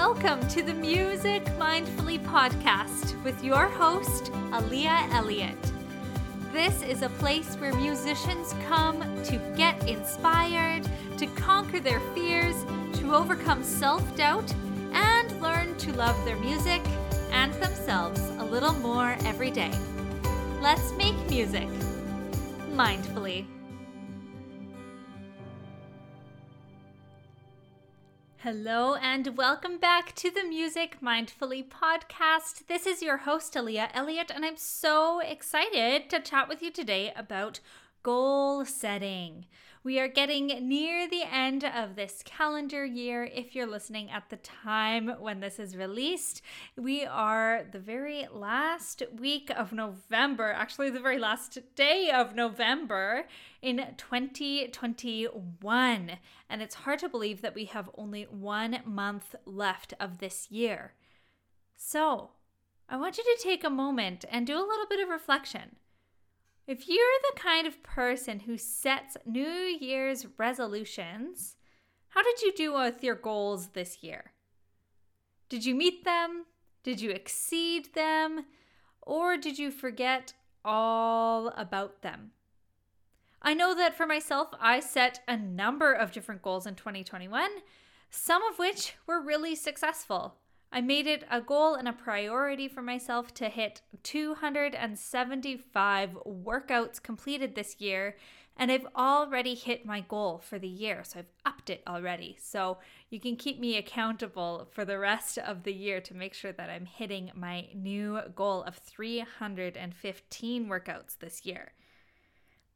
Welcome to the Music Mindfully podcast with your host, Aaliyah Elliott. This is a place where musicians come to get inspired, to conquer their fears, to overcome self doubt, and learn to love their music and themselves a little more every day. Let's make music mindfully. Hello, and welcome back to the Music Mindfully podcast. This is your host, Aaliyah Elliott, and I'm so excited to chat with you today about goal setting. We are getting near the end of this calendar year. If you're listening at the time when this is released, we are the very last week of November, actually, the very last day of November in 2021. And it's hard to believe that we have only one month left of this year. So, I want you to take a moment and do a little bit of reflection. If you're the kind of person who sets New Year's resolutions, how did you do with your goals this year? Did you meet them? Did you exceed them? Or did you forget all about them? I know that for myself, I set a number of different goals in 2021, some of which were really successful. I made it a goal and a priority for myself to hit 275 workouts completed this year, and I've already hit my goal for the year. So I've upped it already. So you can keep me accountable for the rest of the year to make sure that I'm hitting my new goal of 315 workouts this year.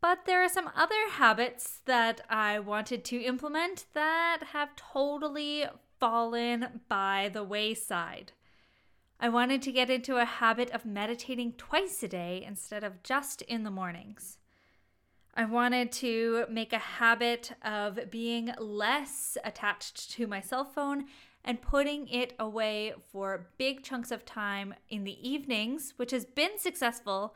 But there are some other habits that I wanted to implement that have totally fallen by the wayside. I wanted to get into a habit of meditating twice a day instead of just in the mornings. I wanted to make a habit of being less attached to my cell phone and putting it away for big chunks of time in the evenings, which has been successful,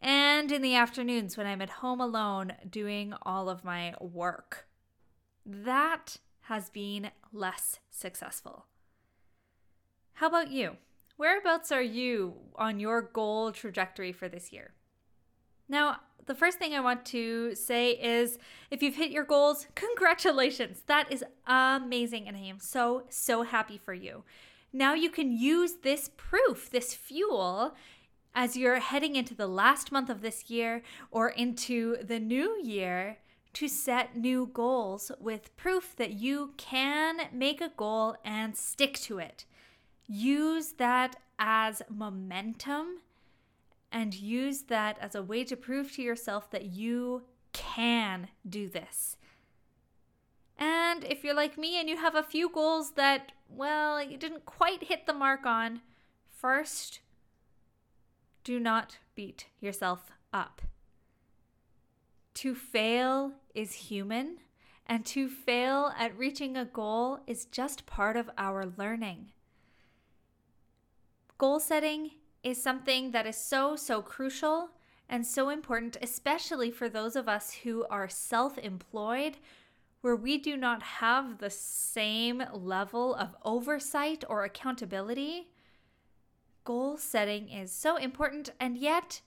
and in the afternoons when I'm at home alone doing all of my work. That has been less successful. How about you? Whereabouts are you on your goal trajectory for this year? Now, the first thing I want to say is if you've hit your goals, congratulations. That is amazing. And I am so, so happy for you. Now you can use this proof, this fuel, as you're heading into the last month of this year or into the new year to set new goals with proof that you can make a goal and stick to it. Use that as momentum and use that as a way to prove to yourself that you can do this. And if you're like me and you have a few goals that, well, you didn't quite hit the mark on, first, do not beat yourself up. To fail is human, and to fail at reaching a goal is just part of our learning. Goal setting is something that is so, so crucial and so important, especially for those of us who are self employed, where we do not have the same level of oversight or accountability. Goal setting is so important, and yet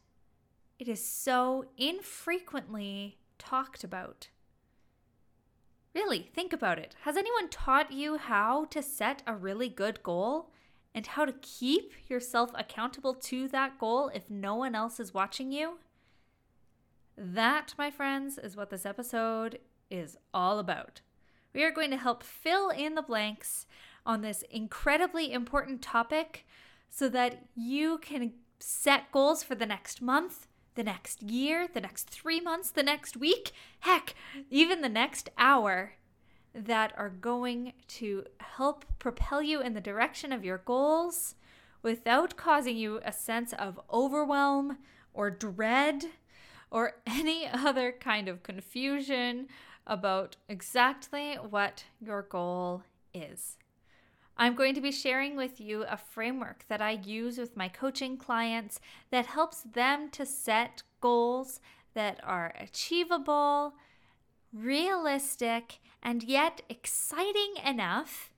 it is so infrequently talked about. Really, think about it. Has anyone taught you how to set a really good goal and how to keep yourself accountable to that goal if no one else is watching you? That, my friends, is what this episode is all about. We are going to help fill in the blanks on this incredibly important topic so that you can set goals for the next month, the next year, the next three months, the next week, heck, even the next hour that are going to help propel you in the direction of your goals without causing you a sense of overwhelm or dread or any other kind of confusion about exactly what your goal is. I'm going to be sharing with you a framework that I use with my coaching clients that helps them to set goals that are achievable, realistic, and yet exciting enough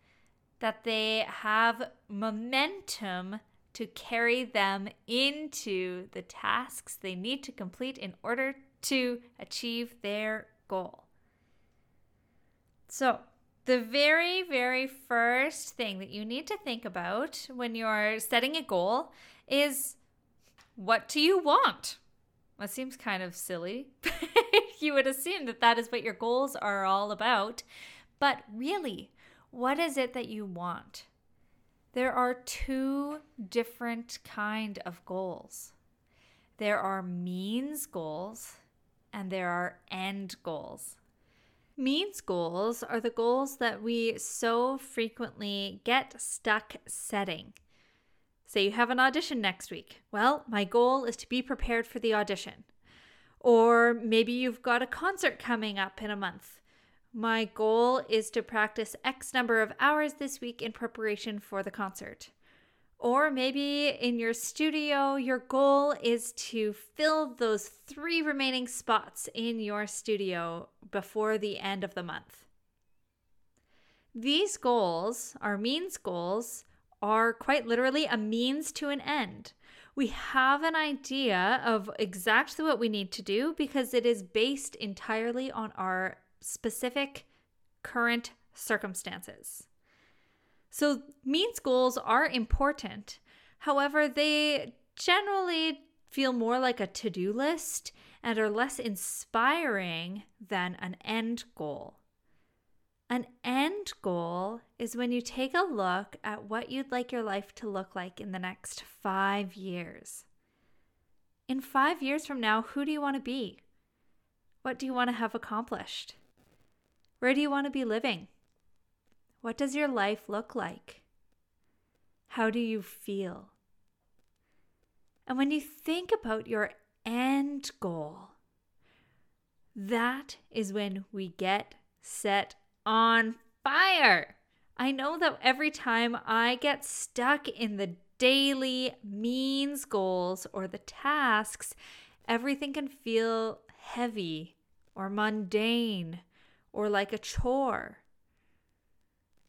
that they have momentum to carry them into the tasks they need to complete in order to achieve their goal. So, the very, very first thing that you need to think about when you're setting a goal is what do you want? That seems kind of silly. you would assume that that is what your goals are all about. But really, what is it that you want? There are two different kind of goals. There are means goals and there are end goals. Means goals are the goals that we so frequently get stuck setting. Say you have an audition next week. Well, my goal is to be prepared for the audition. Or maybe you've got a concert coming up in a month. My goal is to practice X number of hours this week in preparation for the concert. Or maybe in your studio, your goal is to fill those three remaining spots in your studio before the end of the month. These goals, our means goals, are quite literally a means to an end. We have an idea of exactly what we need to do because it is based entirely on our specific current circumstances. So, means goals are important. However, they generally feel more like a to do list and are less inspiring than an end goal. An end goal is when you take a look at what you'd like your life to look like in the next five years. In five years from now, who do you want to be? What do you want to have accomplished? Where do you want to be living? What does your life look like? How do you feel? And when you think about your end goal, that is when we get set on fire. I know that every time I get stuck in the daily means goals or the tasks, everything can feel heavy or mundane or like a chore.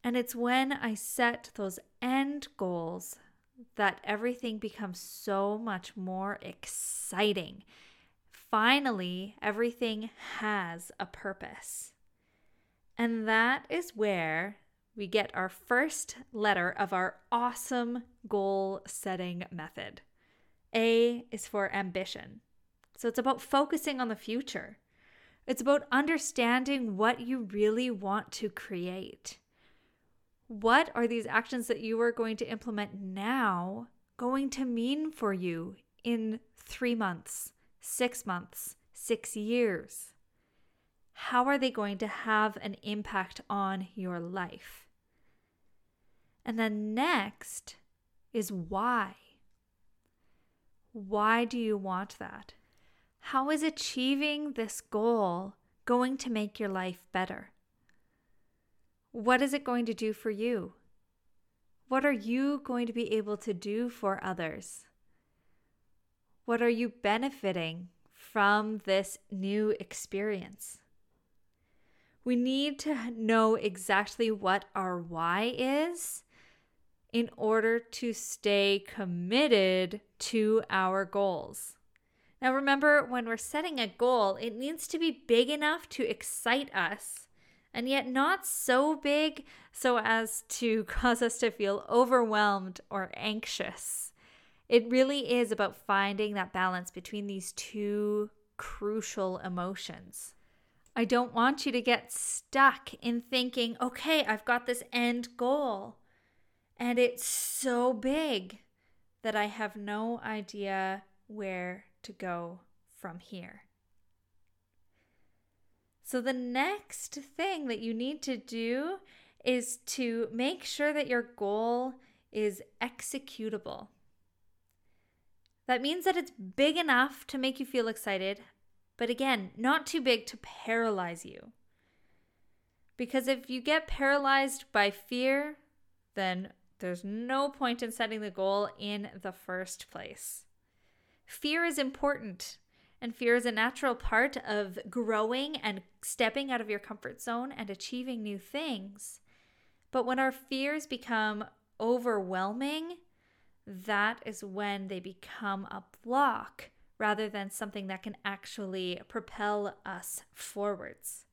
And it's when I set those end goals that everything becomes so much more exciting. Finally, everything has a purpose. And that is where we get our first letter of our awesome goal setting method. A is for ambition. So it's about focusing on the future. It's about understanding what you really want to create. What are these actions that you are going to implement now going to mean for you in three months, six months, six years? How are they going to have an impact on your life? And then next is why. Why do you want that? How is achieving this goal going to make your life better? What is it going to do for you? What are you going to be able to do for others? What are you benefiting from this new experience? We need to know exactly what our why is in order to stay committed to our goals. Now, remember, when we're setting a goal, it needs to be big enough to excite us and yet not so big so as to cause us to feel overwhelmed or anxious. It really is about finding that balance between these two crucial emotions. I don't want you to get stuck in thinking, okay, I've got this end goal, and it's so big that I have no idea where to go from here. So, the next thing that you need to do is to make sure that your goal is executable. That means that it's big enough to make you feel excited, but again, not too big to paralyze you. Because if you get paralyzed by fear, then there's no point in setting the goal in the first place. Fear is important and fear is a natural part of growing and stepping out of your comfort zone and achieving new things. But when our fears become overwhelming, that is when they become a block rather than something that can actually propel us forwards.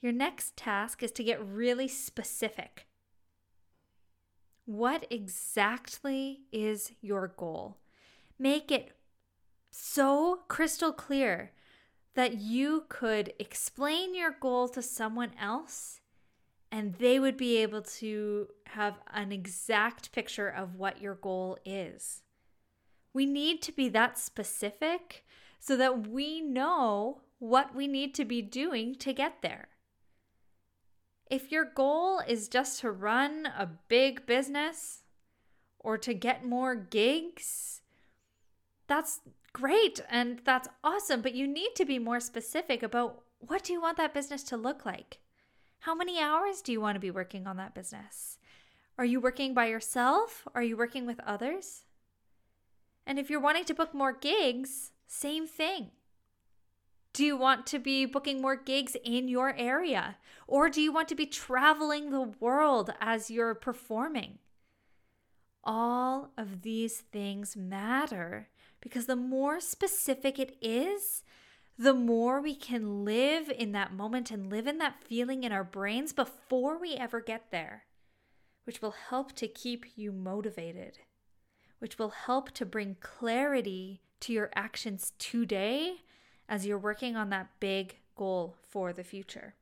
Your next task is to get really specific. What exactly is your goal? Make it so crystal clear that you could explain your goal to someone else and they would be able to have an exact picture of what your goal is. We need to be that specific so that we know what we need to be doing to get there. If your goal is just to run a big business or to get more gigs, that's great and that's awesome, but you need to be more specific about what do you want that business to look like? How many hours do you want to be working on that business? Are you working by yourself? Are you working with others? And if you're wanting to book more gigs, same thing. Do you want to be booking more gigs in your area? Or do you want to be traveling the world as you're performing? All of these things matter because the more specific it is, the more we can live in that moment and live in that feeling in our brains before we ever get there, which will help to keep you motivated, which will help to bring clarity to your actions today as you're working on that big goal for the future.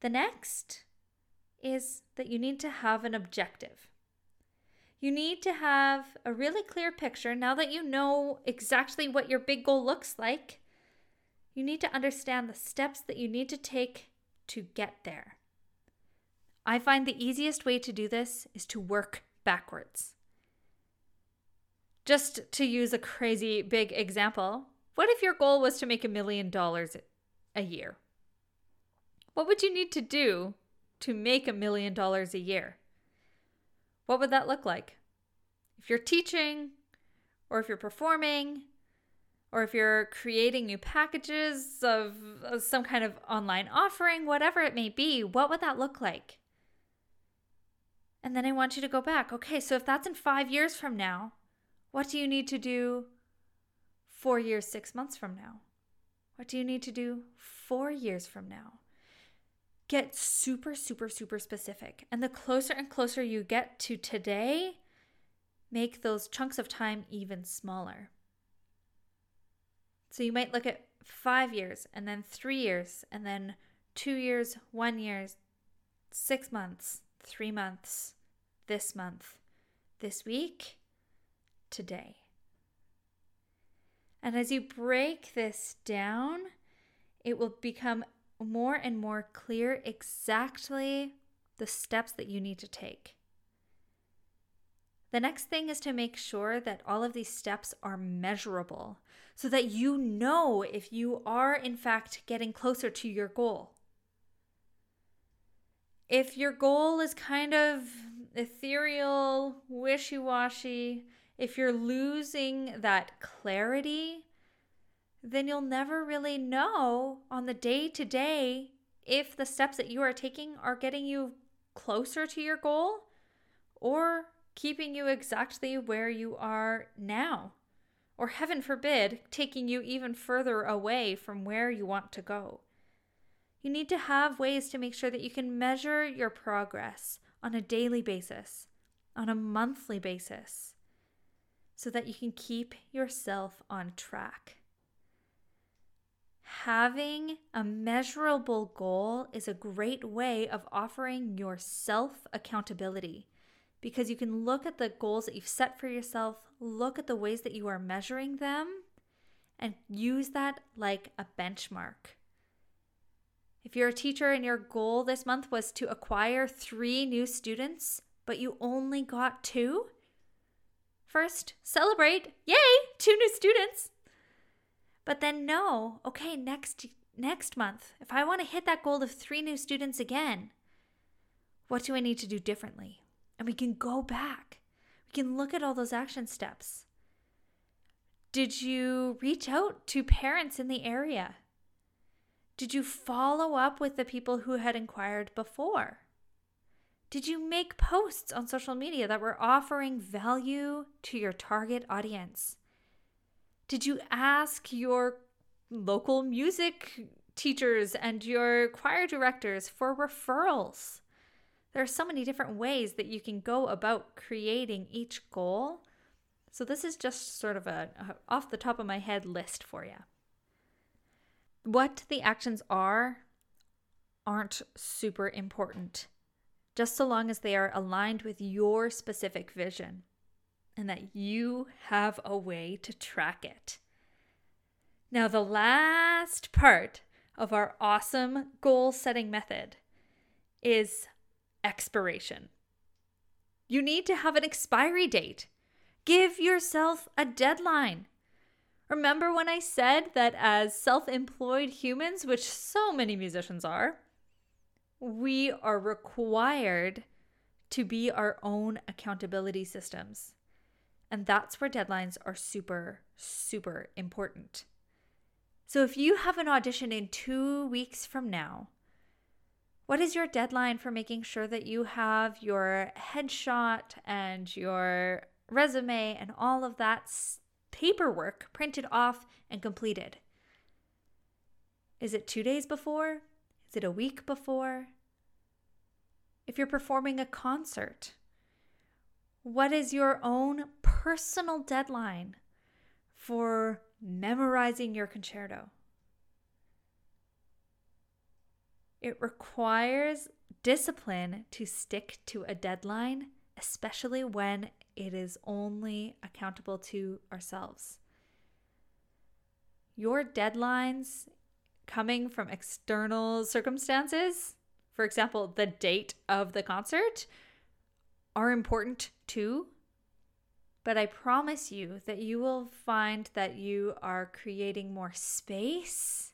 The next is that you need to have an objective. You need to have a really clear picture now that you know exactly what your big goal looks like. You need to understand the steps that you need to take to get there. I find the easiest way to do this is to work backwards. Just to use a crazy big example, what if your goal was to make a million dollars a year? What would you need to do to make a million dollars a year? What would that look like? If you're teaching, or if you're performing, or if you're creating new packages of, some kind of online offering, whatever it may be, what would that look like? And then I want you to go back. Okay, so if that's in five years from now, what do you need to do four years, six months from now? What do you need to do four years from now? Get super, super, super specific. And the closer and closer you get to today, make those chunks of time even smaller. So you might look at five years, and then three years, and then two years, one year, six months, three months, this month, this week, today. And as you break this down, it will become more and more clear exactly the steps that you need to take. The next thing is to make sure that all of these steps are measurable so that you know if you are, in fact, getting closer to your goal. If your goal is kind of ethereal, wishy washy, if you're losing that clarity, then you'll never really know on the day to day if the steps that you are taking are getting you closer to your goal or keeping you exactly where you are now. Or, heaven forbid, taking you even further away from where you want to go. You need to have ways to make sure that you can measure your progress on a daily basis, on a monthly basis so that you can keep yourself on track. Having a measurable goal is a great way of offering yourself accountability because you can look at the goals that you've set for yourself, look at the ways that you are measuring them, and use that like a benchmark. If you're a teacher and your goal this month was to acquire three new students, but you only got two, First, celebrate. Yay, two new students. But then no, okay, next next month, if I want to hit that goal of 3 new students again, what do I need to do differently? And we can go back. We can look at all those action steps. Did you reach out to parents in the area? Did you follow up with the people who had inquired before? Did you make posts on social media that were offering value to your target audience? Did you ask your local music teachers and your choir directors for referrals? There are so many different ways that you can go about creating each goal. So, this is just sort of a, off the top of my head list for you. What the actions are aren't super important, just so long as they are aligned with your specific vision and that you have a way to track it. Now, the last part of our awesome goal setting method is expiration. You need to have an expiry date. Give yourself a deadline. Remember when I said that as self employed humans, which so many musicians are, we are required to be our own accountability systems. And that's where deadlines are super, super important. So if you have an audition in two weeks from now, what is your deadline for making sure that you have your headshot and your resume and all of that paperwork printed off and completed? Is it two days before? Is it a week before? If you're performing a concert, what is your own personal deadline for memorizing your concerto? It requires discipline to stick to a deadline, especially when it is only accountable to ourselves. Your deadlines coming from external circumstances, for example, the date of the concert, are important too. But I promise you that you will find that you are creating more space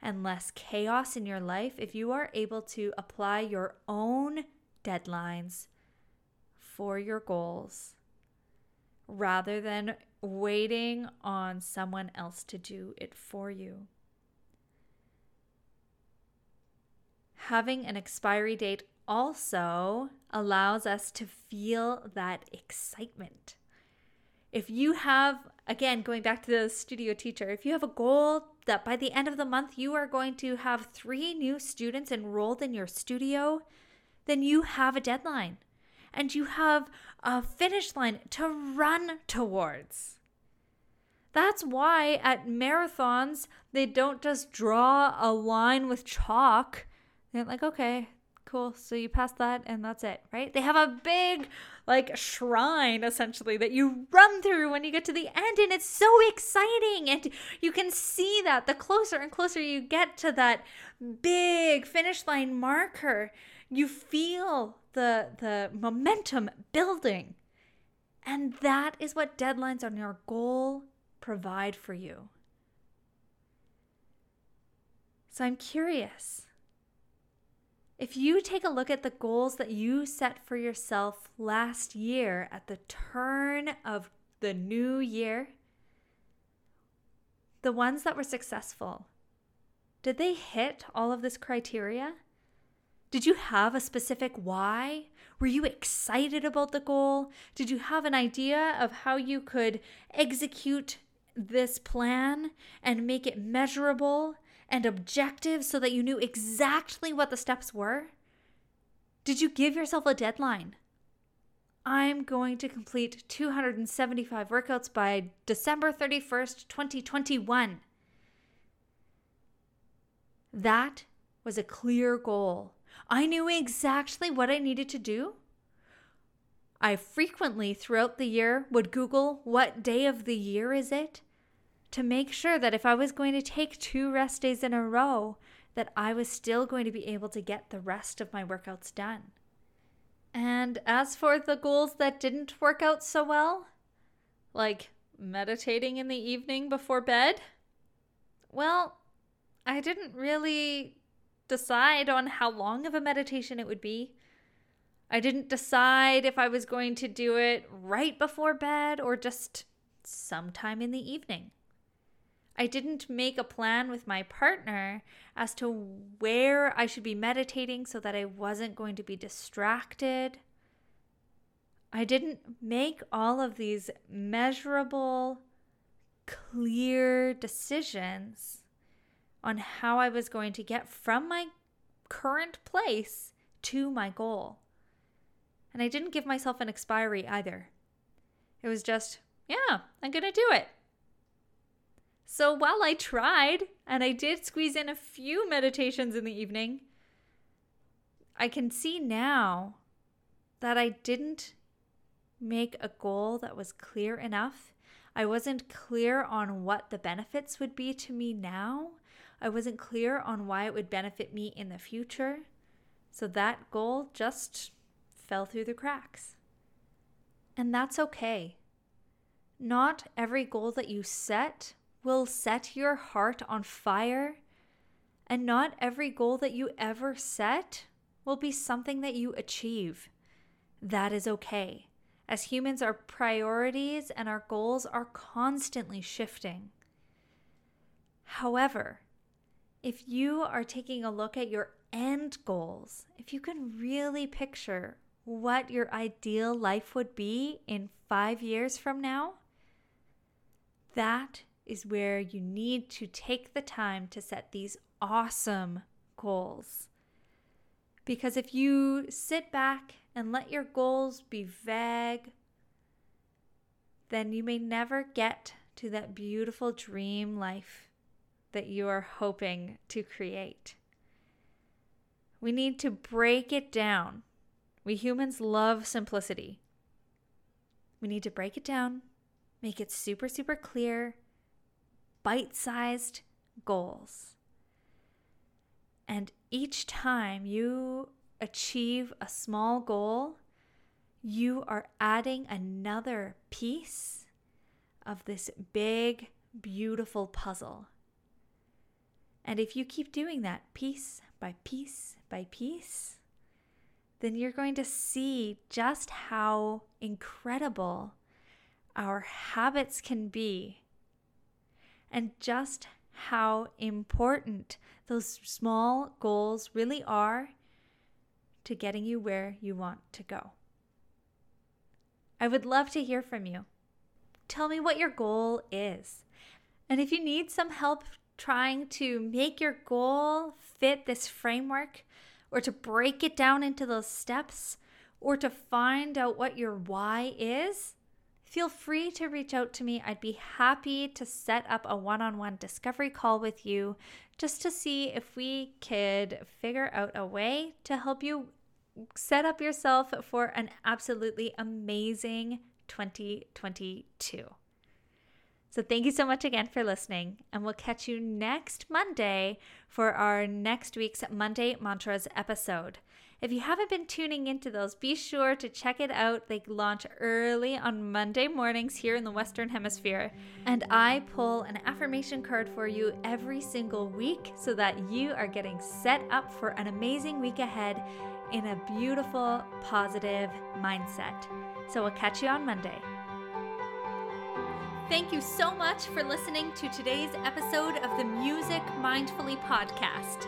and less chaos in your life if you are able to apply your own deadlines for your goals rather than waiting on someone else to do it for you. Having an expiry date also allows us to feel that excitement. If you have, again, going back to the studio teacher, if you have a goal that by the end of the month you are going to have three new students enrolled in your studio, then you have a deadline and you have a finish line to run towards. That's why at marathons, they don't just draw a line with chalk. They're like, okay, cool. So you pass that and that's it, right? They have a big like shrine essentially that you run through when you get to the end and it's so exciting and you can see that the closer and closer you get to that big finish line marker, you feel the the momentum building. And that is what deadlines on your goal provide for you. So I'm curious if you take a look at the goals that you set for yourself last year at the turn of the new year, the ones that were successful, did they hit all of this criteria? Did you have a specific why? Were you excited about the goal? Did you have an idea of how you could execute this plan and make it measurable and objective so that you knew exactly what the steps were? Did you give yourself a deadline? I'm going to complete 275 workouts by December 31st, 2021. That was a clear goal. I knew exactly what I needed to do. I frequently throughout the year would Google what day of the year is it to make sure that if I was going to take two rest days in a row, that I was still going to be able to get the rest of my workouts done. And as for the goals that didn't work out so well, like meditating in the evening before bed, well, I didn't really decide on how long of a meditation it would be. I didn't decide if I was going to do it right before bed or just sometime in the evening. I didn't make a plan with my partner as to where I should be meditating so that I wasn't going to be distracted. I didn't make all of these measurable, clear decisions on how I was going to get from my current place to my goal. And I didn't give myself an expiry either. It was just, yeah, I'm going to do it. So while I tried, and I did squeeze in a few meditations in the evening, I can see now that I didn't make a goal that was clear enough. I wasn't clear on what the benefits would be to me now. I wasn't clear on why it would benefit me in the future. So that goal just fell through the cracks. And that's okay. Not every goal that you set will set your heart on fire, and not every goal that you ever set will be something that you achieve. That is okay. As humans, our priorities and our goals are constantly shifting. However, if you are taking a look at your end goals, if you can really picture what your ideal life would be in five years from now, that is where you need to take the time to set these awesome goals. Because if you sit back and let your goals be vague, then you may never get to that beautiful dream life that you are hoping to create. We need to break it down. We humans love simplicity. We need to break it down, make it super, super clear, bite sized goals. And each time you achieve a small goal, you are adding another piece of this big, beautiful puzzle. And if you keep doing that piece by piece by piece, then you're going to see just how incredible our habits can be and just how important those small goals really are to getting you where you want to go. I would love to hear from you. Tell me what your goal is. And if you need some help trying to make your goal fit this framework, or to break it down into those steps, or to find out what your why is, feel free to reach out to me. I'd be happy to set up a one on one discovery call with you just to see if we could figure out a way to help you set up yourself for an absolutely amazing 2022. So, thank you so much again for listening, and we'll catch you next Monday for our next week's Monday Mantras episode. If you haven't been tuning into those, be sure to check it out. They launch early on Monday mornings here in the Western Hemisphere. And I pull an affirmation card for you every single week so that you are getting set up for an amazing week ahead in a beautiful, positive mindset. So we'll catch you on Monday. Thank you so much for listening to today's episode of the Music Mindfully podcast.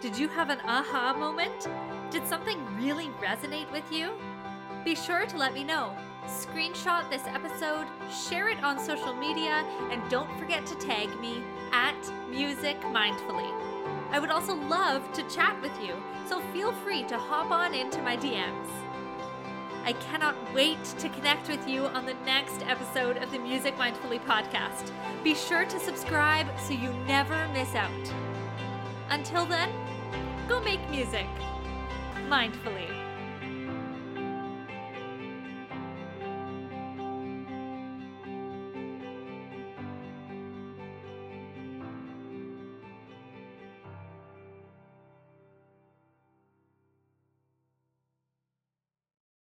Did you have an aha moment? Did something really resonate with you? Be sure to let me know. Screenshot this episode, share it on social media, and don't forget to tag me at Music Mindfully. I would also love to chat with you, so feel free to hop on into my DMs. I cannot wait to connect with you on the next episode of the Music Mindfully podcast. Be sure to subscribe so you never miss out. Until then, go make music mindfully.